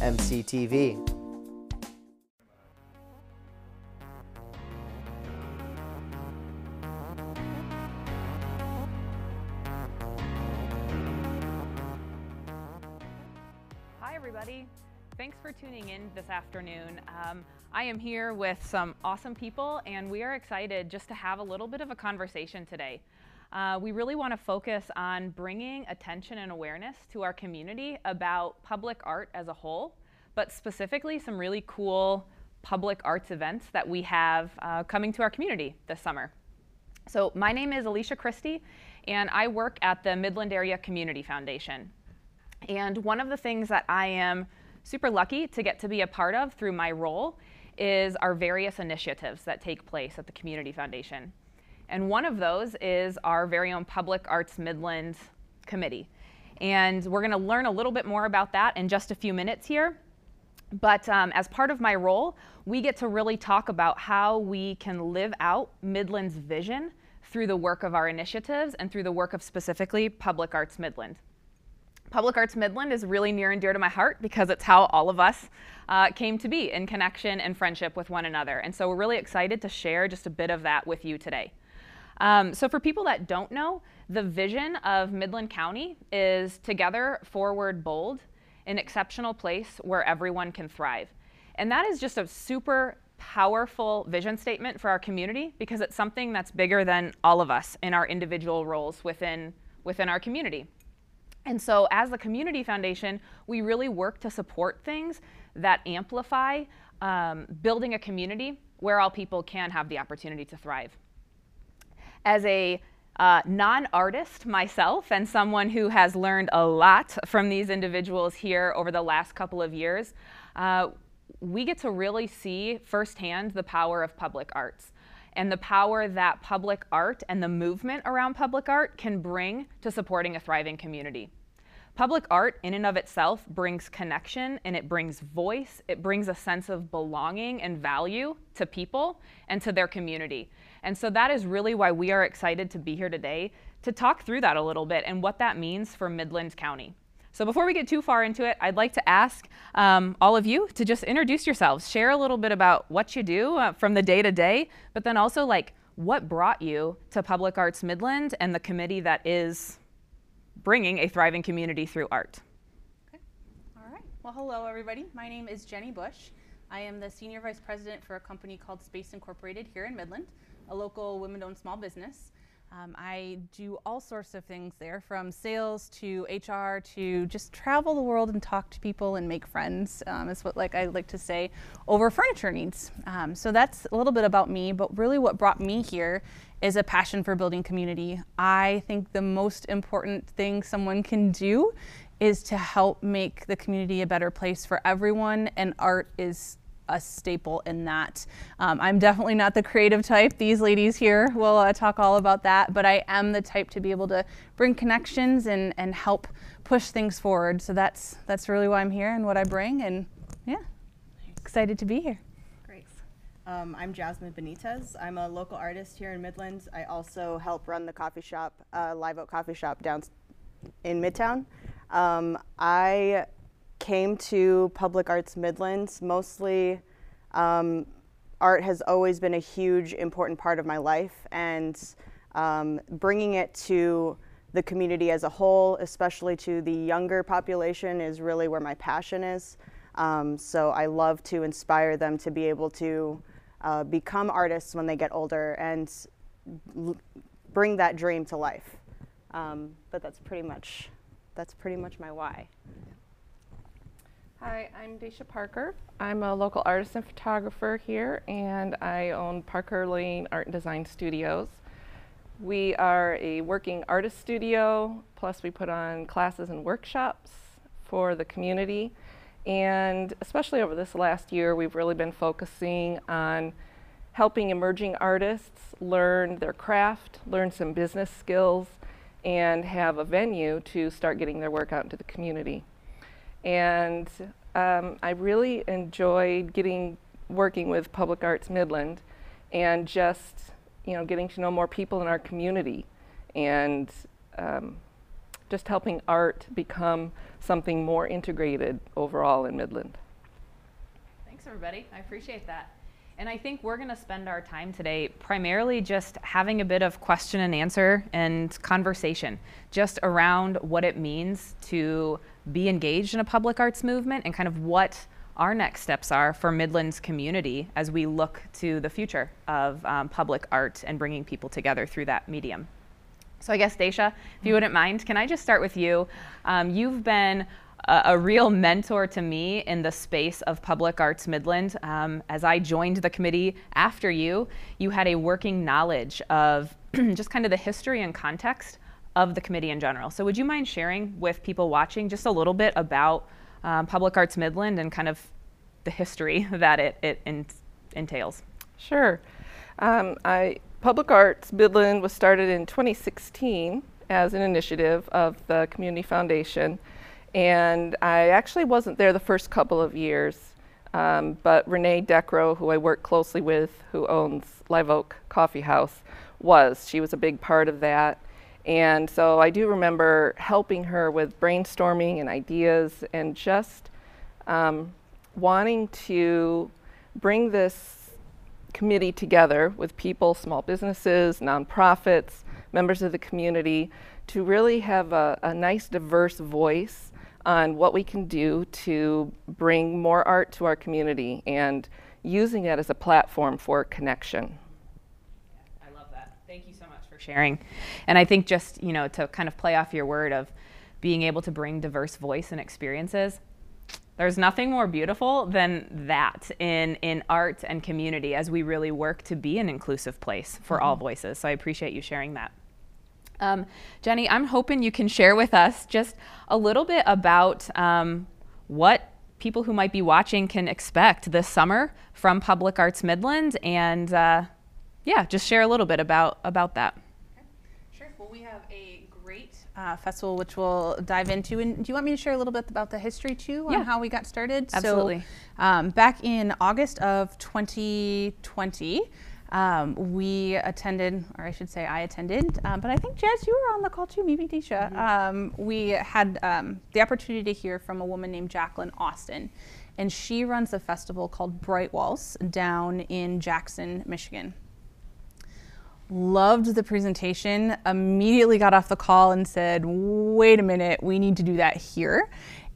MCTV. Hi, everybody. Thanks for tuning in this afternoon. Um, I am here with some awesome people, and we are excited just to have a little bit of a conversation today. Uh, we really want to focus on bringing attention and awareness to our community about public art as a whole, but specifically some really cool public arts events that we have uh, coming to our community this summer. So, my name is Alysia Christy, and I work at the Midland Area Community Foundation. And one of the things that I am super lucky to get to be a part of through my role is our various initiatives that take place at the Community Foundation. And one of those is our very own Public Arts Midland Committee. And we're going to learn a little bit more about that in just a few minutes here. But um, as part of my role, we get to really talk about how we can live out Midland's vision through the work of our initiatives and through the work of specifically Public Arts Midland. Public Arts Midland is really near and dear to my heart because it's how all of us uh, came to be in connection and friendship with one another. And so we're really excited to share just a bit of that with you today. Um, so, for people that don't know, the vision of Midland County is together, forward, bold, an exceptional place where everyone can thrive. And that is just a super powerful vision statement for our community because it's something that's bigger than all of us in our individual roles within, within our community. And so, as the Community Foundation, we really work to support things that amplify um, building a community where all people can have the opportunity to thrive. As a uh, non artist myself, and someone who has learned a lot from these individuals here over the last couple of years, uh, we get to really see firsthand the power of public arts and the power that public art and the movement around public art can bring to supporting a thriving community. Public art, in and of itself, brings connection and it brings voice. It brings a sense of belonging and value to people and to their community. And so that is really why we are excited to be here today to talk through that a little bit and what that means for Midland County. So before we get too far into it, I'd like to ask um, all of you to just introduce yourselves, share a little bit about what you do uh, from the day to day, but then also like what brought you to Public Arts Midland and the committee that is bringing a thriving community through art. Okay. All right. Well, hello, everybody. My name is Jenni Bush. I am the Senior Vice President for a company called Space Incorporated here in Midland, a local women owned small business. Um, I do all sorts of things there, from sales to HR to just travel the world and talk to people and make friends. Um, is what like I like to say over furniture needs. Um, so that's a little bit about me. But really, what brought me here is a passion for building community. I think the most important thing someone can do is to help make the community a better place for everyone, and art is a staple in that. Um, I'm definitely not the creative type. These ladies here will uh, talk all about that, but I am the type to be able to bring connections and, and help push things forward. So that's that's really why I'm here and what I bring, and yeah, excited to be here. Great. Um, I'm Jazzmyn Benitez. I'm a local artist here in Midland. I also help run the coffee shop, uh, Live Oak Coffee Shop down in Midtown. Um, I came to Public Arts Midlands mostly. Um, art has always been a huge, important part of my life, and um, bringing it to the community as a whole, especially to the younger population, is really where my passion is. Um, so I love to inspire them to be able to uh, become artists when they get older and bring that dream to life. Um, but that's pretty much that's pretty much my why. Hi, I'm Dacia Parker. I'm a local artist and photographer here, and I own Parker Lane Art and Design Studios. We are a working artist studio, plus we put on classes and workshops for the community. And especially over this last year, we've really been focusing on helping emerging artists learn their craft, learn some business skills, and have a venue to start getting their work out into the community. And um, I really enjoyed getting working with Public Arts Midland and just you know getting to know more people in our community and um, just helping art become something more integrated overall in Midland. Thanks, everybody. I appreciate that. And I think we're going to spend our time today primarily just having a bit of question and answer and conversation just around what it means to be engaged in a public arts movement and kind of what our next steps are for Midland's community as we look to the future of um, public art and bringing people together through that medium. So I guess, Dacia, if you wouldn't mind, can I just start with you? Um, you've been a, real mentor to me in the space of Public Arts Midland. Um, as I joined the committee after you, you had a working knowledge of just kind of the history and context of the committee in general. So would you mind sharing with people watching just a little bit about um, Public Arts Midland and kind of the history that it, it entails? Sure. Um, I, Public Arts Midland was started in 2016 as an initiative of the Community Foundation. And I actually wasn't there the first couple of years, um, but Renee Decro, who I work closely with, who owns Live Oak Coffee House, was. She was a big part of that. And so I do remember helping her with brainstorming and ideas and just um, wanting to bring this committee together with people, small businesses, nonprofits, members of the community, to really have a, a nice, diverse voice on what we can do to bring more art to our community and using it as a platform for connection. I love that. Thank you so much for sharing. And I think just, you know, to kind of play off your word of being able to bring diverse voice and experiences, there's nothing more beautiful than that in, in art and community as we really work to be an inclusive place for mm-hmm. all voices. So I appreciate you sharing that. Um, Jenni, I'm hoping you can share with us just a little bit about um, what people who might be watching can expect this summer from Public Arts Midland, and uh, yeah, just share a little bit about about that. Okay. Sure. Well, we have a great uh, festival which we'll dive into. And do you want me to share a little bit about the history too on yeah. how we got started? Absolutely. So, um, back in August of 2020. Um, we attended, or I should say, I attended, um, but I think Jazz, you were on the call too, maybe Dacia. Mm-hmm. Um, we had um, the opportunity to hear from a woman named Jacqueline Austin, and she runs a festival called Bright Walls down in Jackson, Michigan. Loved the presentation, immediately got off the call and said, wait a minute, we need to do that here.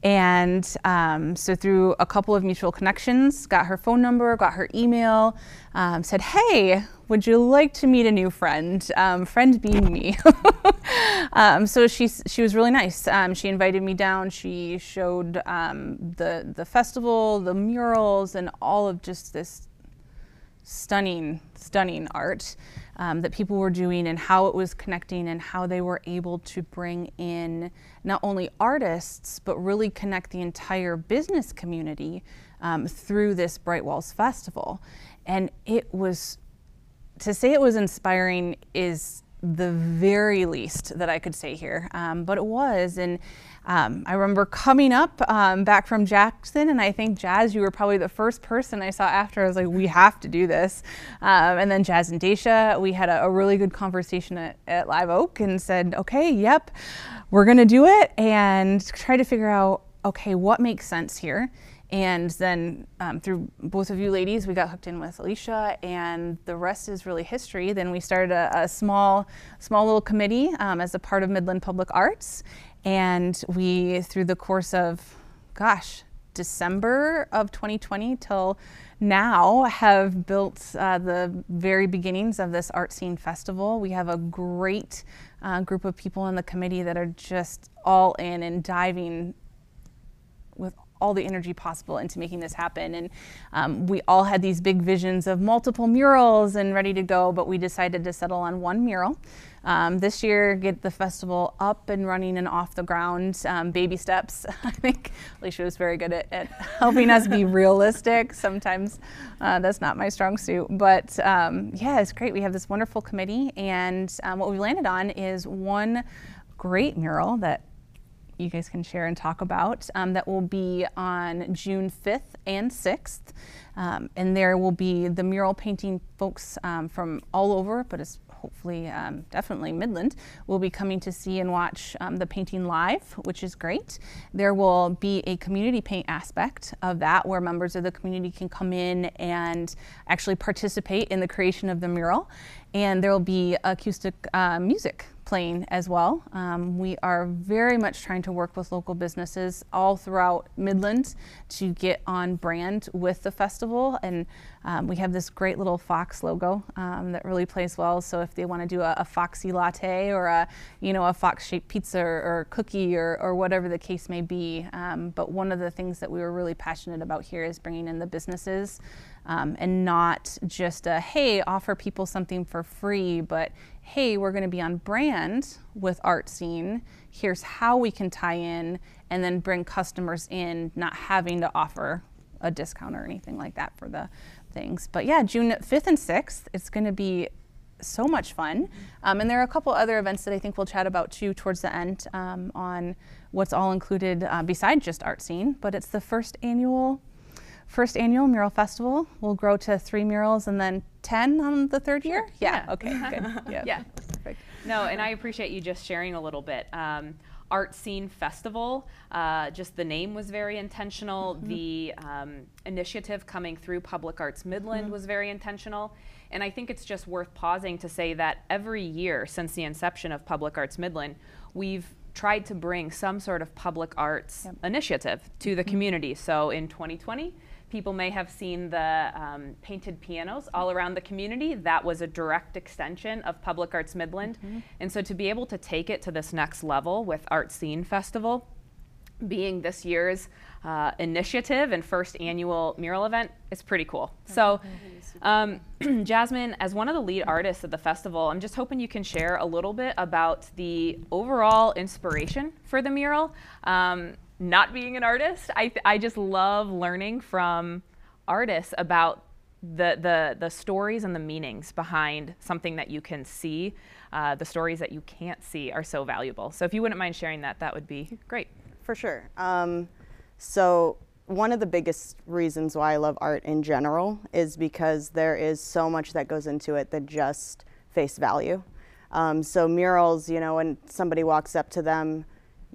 And um, so, through a couple of mutual connections, got her phone number, got her email, um, said, Hey, would you like to meet a new friend? Um, friend being me. Um, so she, she was really nice. Um, she invited me down. She showed um, the, the festival, the murals, and all of just this stunning, stunning art um, that people were doing and how it was connecting and how they were able to bring in not only artists but really connect the entire business community um, through this Bright Walls Festival. And it was, to say it was inspiring is the very least that I could say here, um, but it was. And um, I remember coming up um, back from Jackson, and I think Jazz, you were probably the first person I saw after. I was like, we have to do this. Um, and then Jazz and Dacia, we had a, a really good conversation at, at, Live Oak and said, okay, yep, we're going to do it and try to figure out, okay, what makes sense here. And then um, through both of you ladies, we got hooked in with Alysia, and the rest is really history. Then we started a, a small, small little committee um, as a part of Midland Public Arts, and we, through the course of, gosh, December of 2020 till now, have built uh, the very beginnings of this art seen festival. We have a great uh, group of people in the committee that are just all in and diving all the energy possible into making this happen. And um, we all had these big visions of multiple murals and ready to go, but we decided to settle on one mural um, this year get the festival up and running and off the ground. Um, baby steps. I think Alysia was very good at, at helping us be realistic. Sometimes uh, that's not my strong suit, but um, yeah, it's great. We have this wonderful committee, and um, what we landed on is one great mural that you guys can share and talk about um, that will be on June 5th and 6th. Um, and there will be the mural painting folks um, from all over, but it's hopefully um, definitely Midland, will be coming to see and watch um, the painting live, which is great. There will be a community paint aspect of that where members of the community can come in and actually participate in the creation of the mural. And there will be acoustic uh, music playing as well. Um, we are very much trying to work with local businesses all throughout Midland to get on brand with the festival. And um, we have this great little Fox logo um, that really plays well. So if they want to do a, a, Foxy latte or a, you know, a Fox-shaped pizza or, or cookie or, or, whatever the case may be. Um, but one of the things that we were really passionate about here is bringing in the businesses um, and not just a, hey, offer people something for free, but hey, we're going to be on brand with Art Seen. Here's how we can tie in and then bring customers in, not having to offer a discount or anything like that for the things. But yeah, June 5th and 6th, it's going to be so much fun. Um, and there are a couple other events that I think we'll chat about too towards the end um, on what's all included uh, besides just Art Seen. But it's the first annual first annual mural festival will grow to three murals and then 10 on the third year? Yeah, yeah. okay, good. Yeah. yeah. Perfect. No, and I appreciate you just sharing a little bit. Um, Art Seen Festival, uh, just the name was very intentional. Mm-hmm. The um, initiative coming through Public Arts Midland mm-hmm. was very intentional. And I think it's just worth pausing to say that every year since the inception of Public Arts Midland, we've tried to bring some sort of public arts yep. initiative to the mm-hmm. community. So in 2020, People may have seen the um, painted pianos all around the community. That was a direct extension of Public Arts Midland. Mm-hmm. And so to be able to take it to this next level with Art Seen Festival, being this year's uh, initiative and first annual mural event is pretty cool. So, um, Jazzmyn, as one of the lead artists at the festival, I'm just hoping you can share a little bit about the overall inspiration for the mural. Um, not being an artist, I, I just love learning from artists about the, the, the stories and the meanings behind something that you can see. Uh, the stories that you can't see are so valuable. So if you wouldn't mind sharing that, that would be great. For sure. Um, so one of the biggest reasons why I love art in general is because there is so much that goes into it that just face value. Um, so murals, you know, when somebody walks up to them,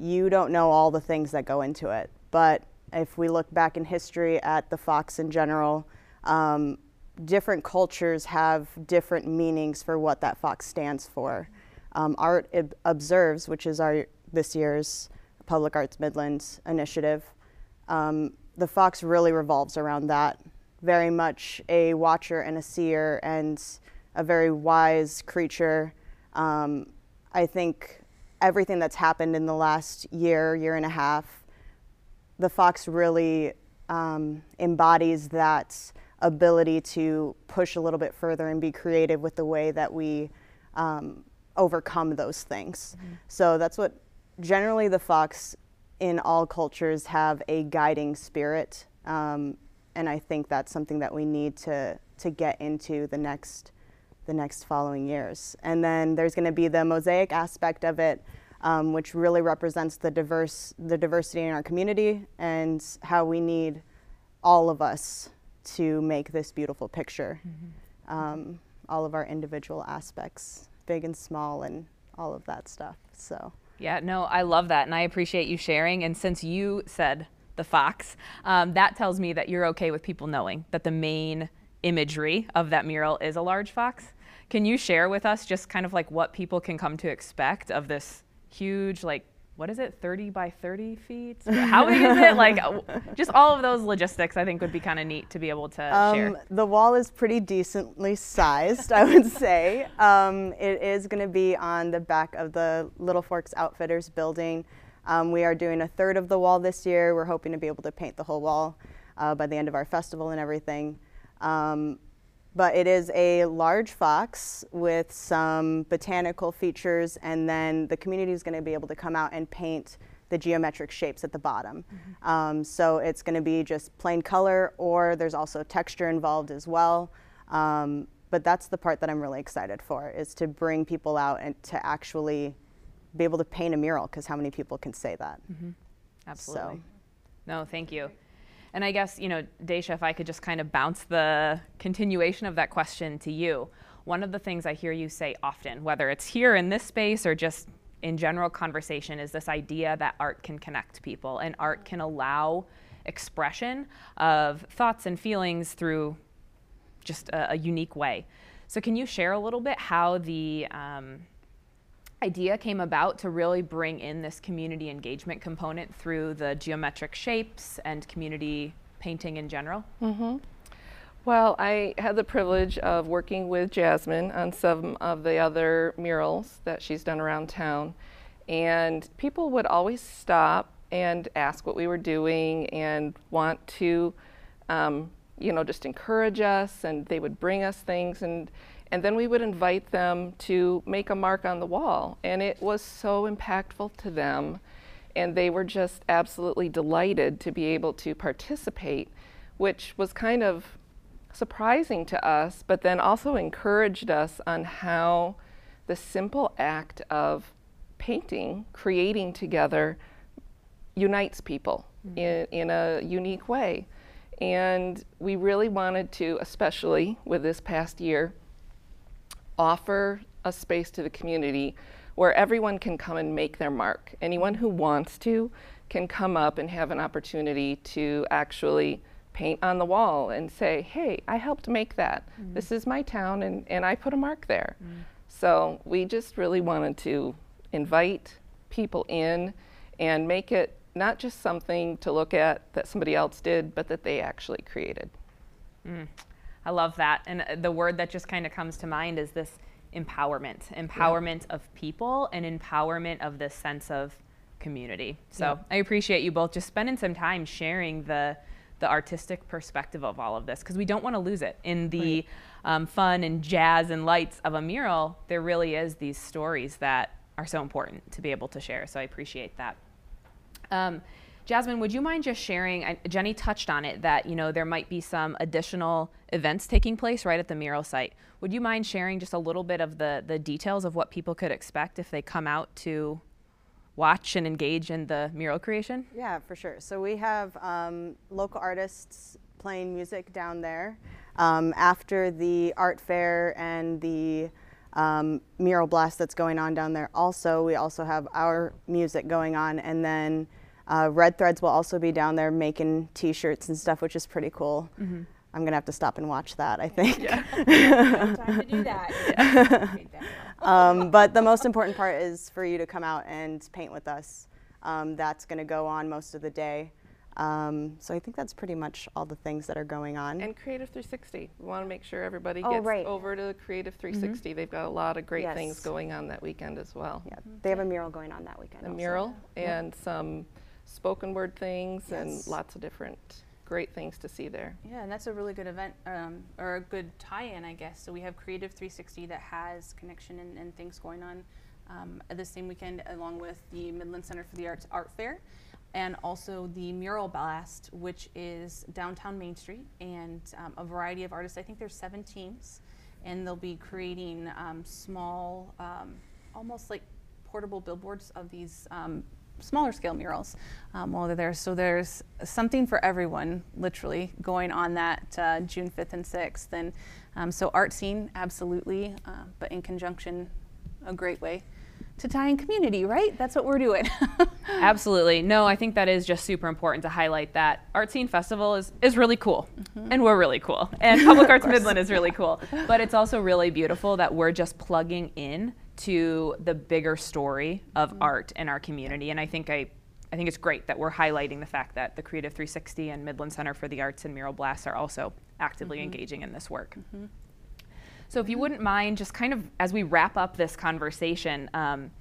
you don't know all the things that go into it. But if we look back in history at the fox in general, um, different cultures have different meanings for what that fox stands for. Um, Art Observes, which is our this year's Public Arts Midlands initiative, um, the fox really revolves around that. Very much a watcher and a seer and a very wise creature. Um, I think everything that's happened in the last year, year and a half, the Fox really um, embodies that ability to push a little bit further and be creative with the way that we um, overcome those things. Mm-hmm. So that's what generally the Fox in all cultures have a guiding spirit. Um, and I think that's something that we need to, to get into the next the next following years. And then there's going to be the mosaic aspect of it, um, which really represents the diverse the diversity in our community and how we need all of us to make this beautiful picture. Mm-hmm. Um, all of our individual aspects, big and small, and all of that stuff. So. Yeah, no, I love that, and I appreciate you sharing. And since you said the fox, um, that tells me that you're okay with people knowing that the main imagery of that mural is a large fox. Can you share with us just kind of like what people can come to expect of this huge, like, what is it, 30 by 30 feet? How big is it? Like, just all of those logistics, I think, would be kind of neat to be able to um, share. The wall is pretty decently sized, I would say. Um, it is going to be on the back of the Little Forks Outfitters building. Um, we are doing a third of the wall this year. We're hoping to be able to paint the whole wall uh, by the end of our festival and everything. Um, but it is a large fox with some botanical features, and then the community is going to be able to come out and paint the geometric shapes at the bottom. Um, so it's going to be just plain color, or there's also texture involved as well. Um, but that's the part that I'm really excited for, is to bring people out and to actually be able to paint a mural, because how many people can say that? Absolutely. So- No, thank you. And I guess, you know, Dacia, if I could just kind of bounce the continuation of that question to you. One of the things I hear you say often, whether it's here in this space or just in general conversation, is this idea that art can connect people and art can allow expression of thoughts and feelings through just a, a unique way. So, can you share a little bit how the um, idea came about to really bring in this community engagement component through the geometric shapes and community painting in general? Well, I had the privilege of working with Jazzmyn on some of the other murals that she's done around town. And people would always stop and ask what we were doing and want to, um, you know, just encourage us. And they would bring us things. And, and then we would invite them to make a mark on the wall. And it was so impactful to them. And they were just absolutely delighted to be able to participate, which was kind of surprising to us, but then also encouraged us on how the simple act of painting, creating together, unites people mm-hmm. in, in a unique way. And we really wanted to, especially with this past year, offer a space to the community where everyone can come and make their mark. Anyone who wants to can come up and have an opportunity to actually paint on the wall and say, hey, I helped make that. Mm. This is my town, and, and I put a mark there. Mm. So we just really wanted to invite people in and make it not just something to look at that somebody else did, but that they actually created. I love that. And uh, the word that just kind of comes to mind is this empowerment empowerment of people and empowerment of this sense of community. So I appreciate you both just spending some time sharing the the artistic perspective of all of this because we don't want to lose it in the um, fun and jazz and lights of a mural. There really is these stories that are so important to be able to share. So I appreciate that. Um, Jazzmyn, would you mind just sharing? Jenni touched on it that you know there might be some additional events taking place right at the mural site. Would you mind sharing just a little bit of the the details of what people could expect if they come out to watch and engage in the mural creation? Yeah, for sure. So we have um, local artists playing music down there. Um, after the art fair and the um, mural blast that's going on down there, also we also have our music going on, and then uh, Red Threads will also be down there making T-shirts and stuff, which is pretty cool. I'm gonna have to stop and watch that. I think. No time to do that. um, but the most important part is for you to come out and paint with us. Um, that's going to go on most of the day. Um, so I think that's pretty much all the things that are going on. And Creative 360. We want to make sure everybody Oh, gets right. over to Creative 360. They've got a lot of great things going on that weekend as well. yeah, they have a mural going on that weekend. A also. mural and some spoken word things and lots of different great things to see there. Yeah, and that's a really good event um, or a good tie-in, I guess. So we have Creative 360 that has connection and, and things going on um, the same weekend, along with the Midland Center for the Arts Art Fair, and also the Mural Blast, which is downtown Main Street, and um, a variety of artists. I think there's seven teams, and they'll be creating um, small, um, almost like portable billboards of these um, smaller scale murals um, while they're there. So there's something for everyone, literally, going on that uh, June 5th and 6th. And um, so art seen, absolutely, uh, but in conjunction, a great way to tie in community, right? That's what we're doing. Absolutely. No, I think that is just super important to highlight that Art Seen Festival is, is really cool. And we're really cool. And Public Arts Midland is really cool. But it's also really beautiful that we're just plugging in to the bigger story of mm-hmm. art in our community. And I think I I think it's great that we're highlighting the fact that the Creative 360 and Midland Center for the Arts and Mural Blasts are also actively mm-hmm. engaging in this work. Mm-hmm. So, if you wouldn't mind, just kind of as we wrap up this conversation, um,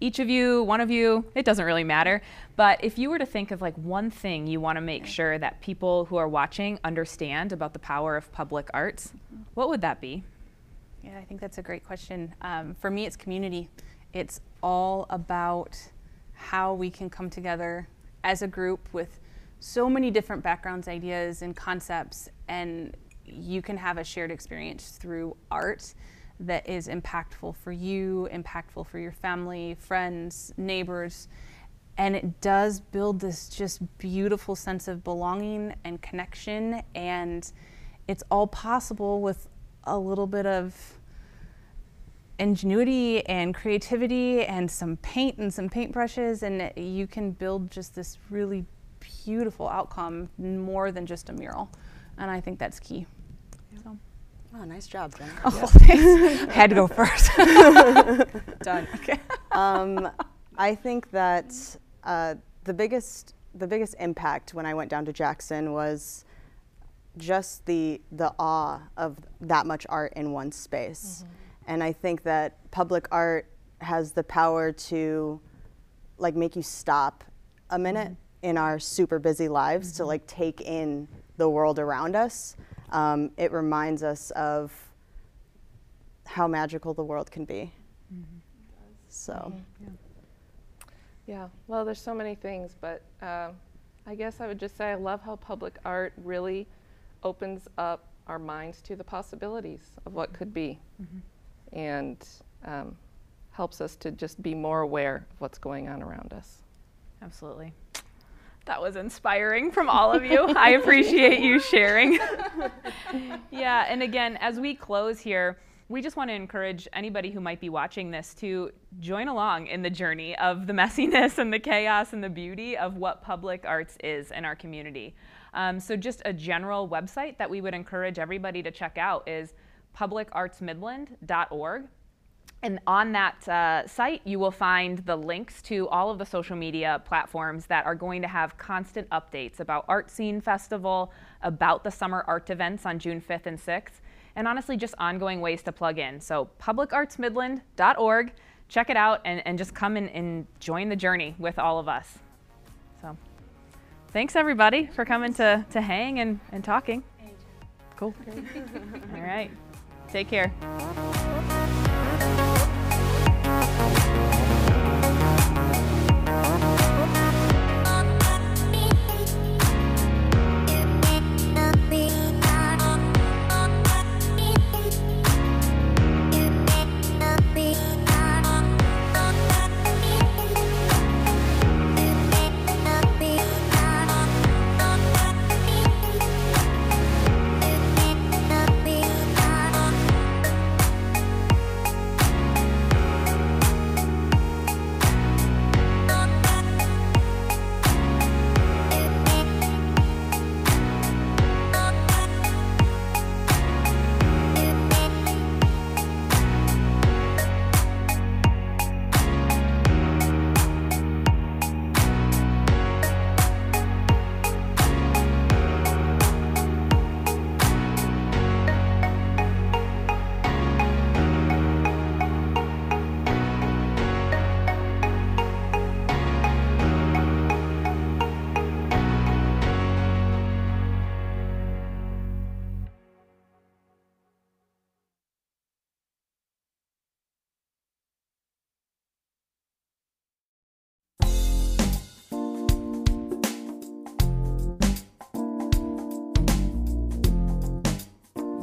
each of you, one of you, it doesn't really matter. But if you were to think of like one thing you want to make sure that people who are watching understand about the power of public arts, what would that be? Yeah, I think that's a great question. Um, for me, it's community. It's all about how we can come together as a group with so many different backgrounds, ideas, and concepts, and you can have a shared experience through art that is impactful for you, impactful for your family, friends, neighbors. And it does build this just beautiful sense of belonging and connection. And it's all possible with a little bit of ingenuity and creativity and some paint and some paintbrushes. And you can build just this really beautiful outcome more than just a mural. And I think that's key. So. Oh, nice job, Jen. Oh, thanks. Had to go first. Done. Okay. um, I think that uh, the biggest the biggest impact when I went down to Jackson was just the the awe of that much art in one space, mm-hmm. and I think that public art has the power to like make you stop a minute mm-hmm. in our super busy lives mm-hmm. to like take in the world around us um, it reminds us of how magical the world can be. Mm-hmm. So, mm-hmm. yeah. yeah. well, there's so many things, but um, I guess I would just say I love how public art really opens up our minds to the possibilities of what could be mm-hmm. and um, helps us to just be more aware of what's going on around us. Absolutely. That was inspiring from all of you. I appreciate you sharing. yeah, and again, as we close here, we just want to encourage anybody who might be watching this to join along in the journey of the messiness and the chaos and the beauty of what public arts is in our community. Um, so, just a general website that we would encourage everybody to check out is publicartsmidland.org. And on that uh, site, you will find the links to all of the social media platforms that are going to have constant updates about Art Seen Festival, about the summer art events on June 5th and 6th, and honestly, just ongoing ways to plug in. So, publicartsmidland.org, check it out and, and just come and, and join the journey with all of us. So, thanks everybody for coming to, to hang and, and talking. Cool. all right. Take care.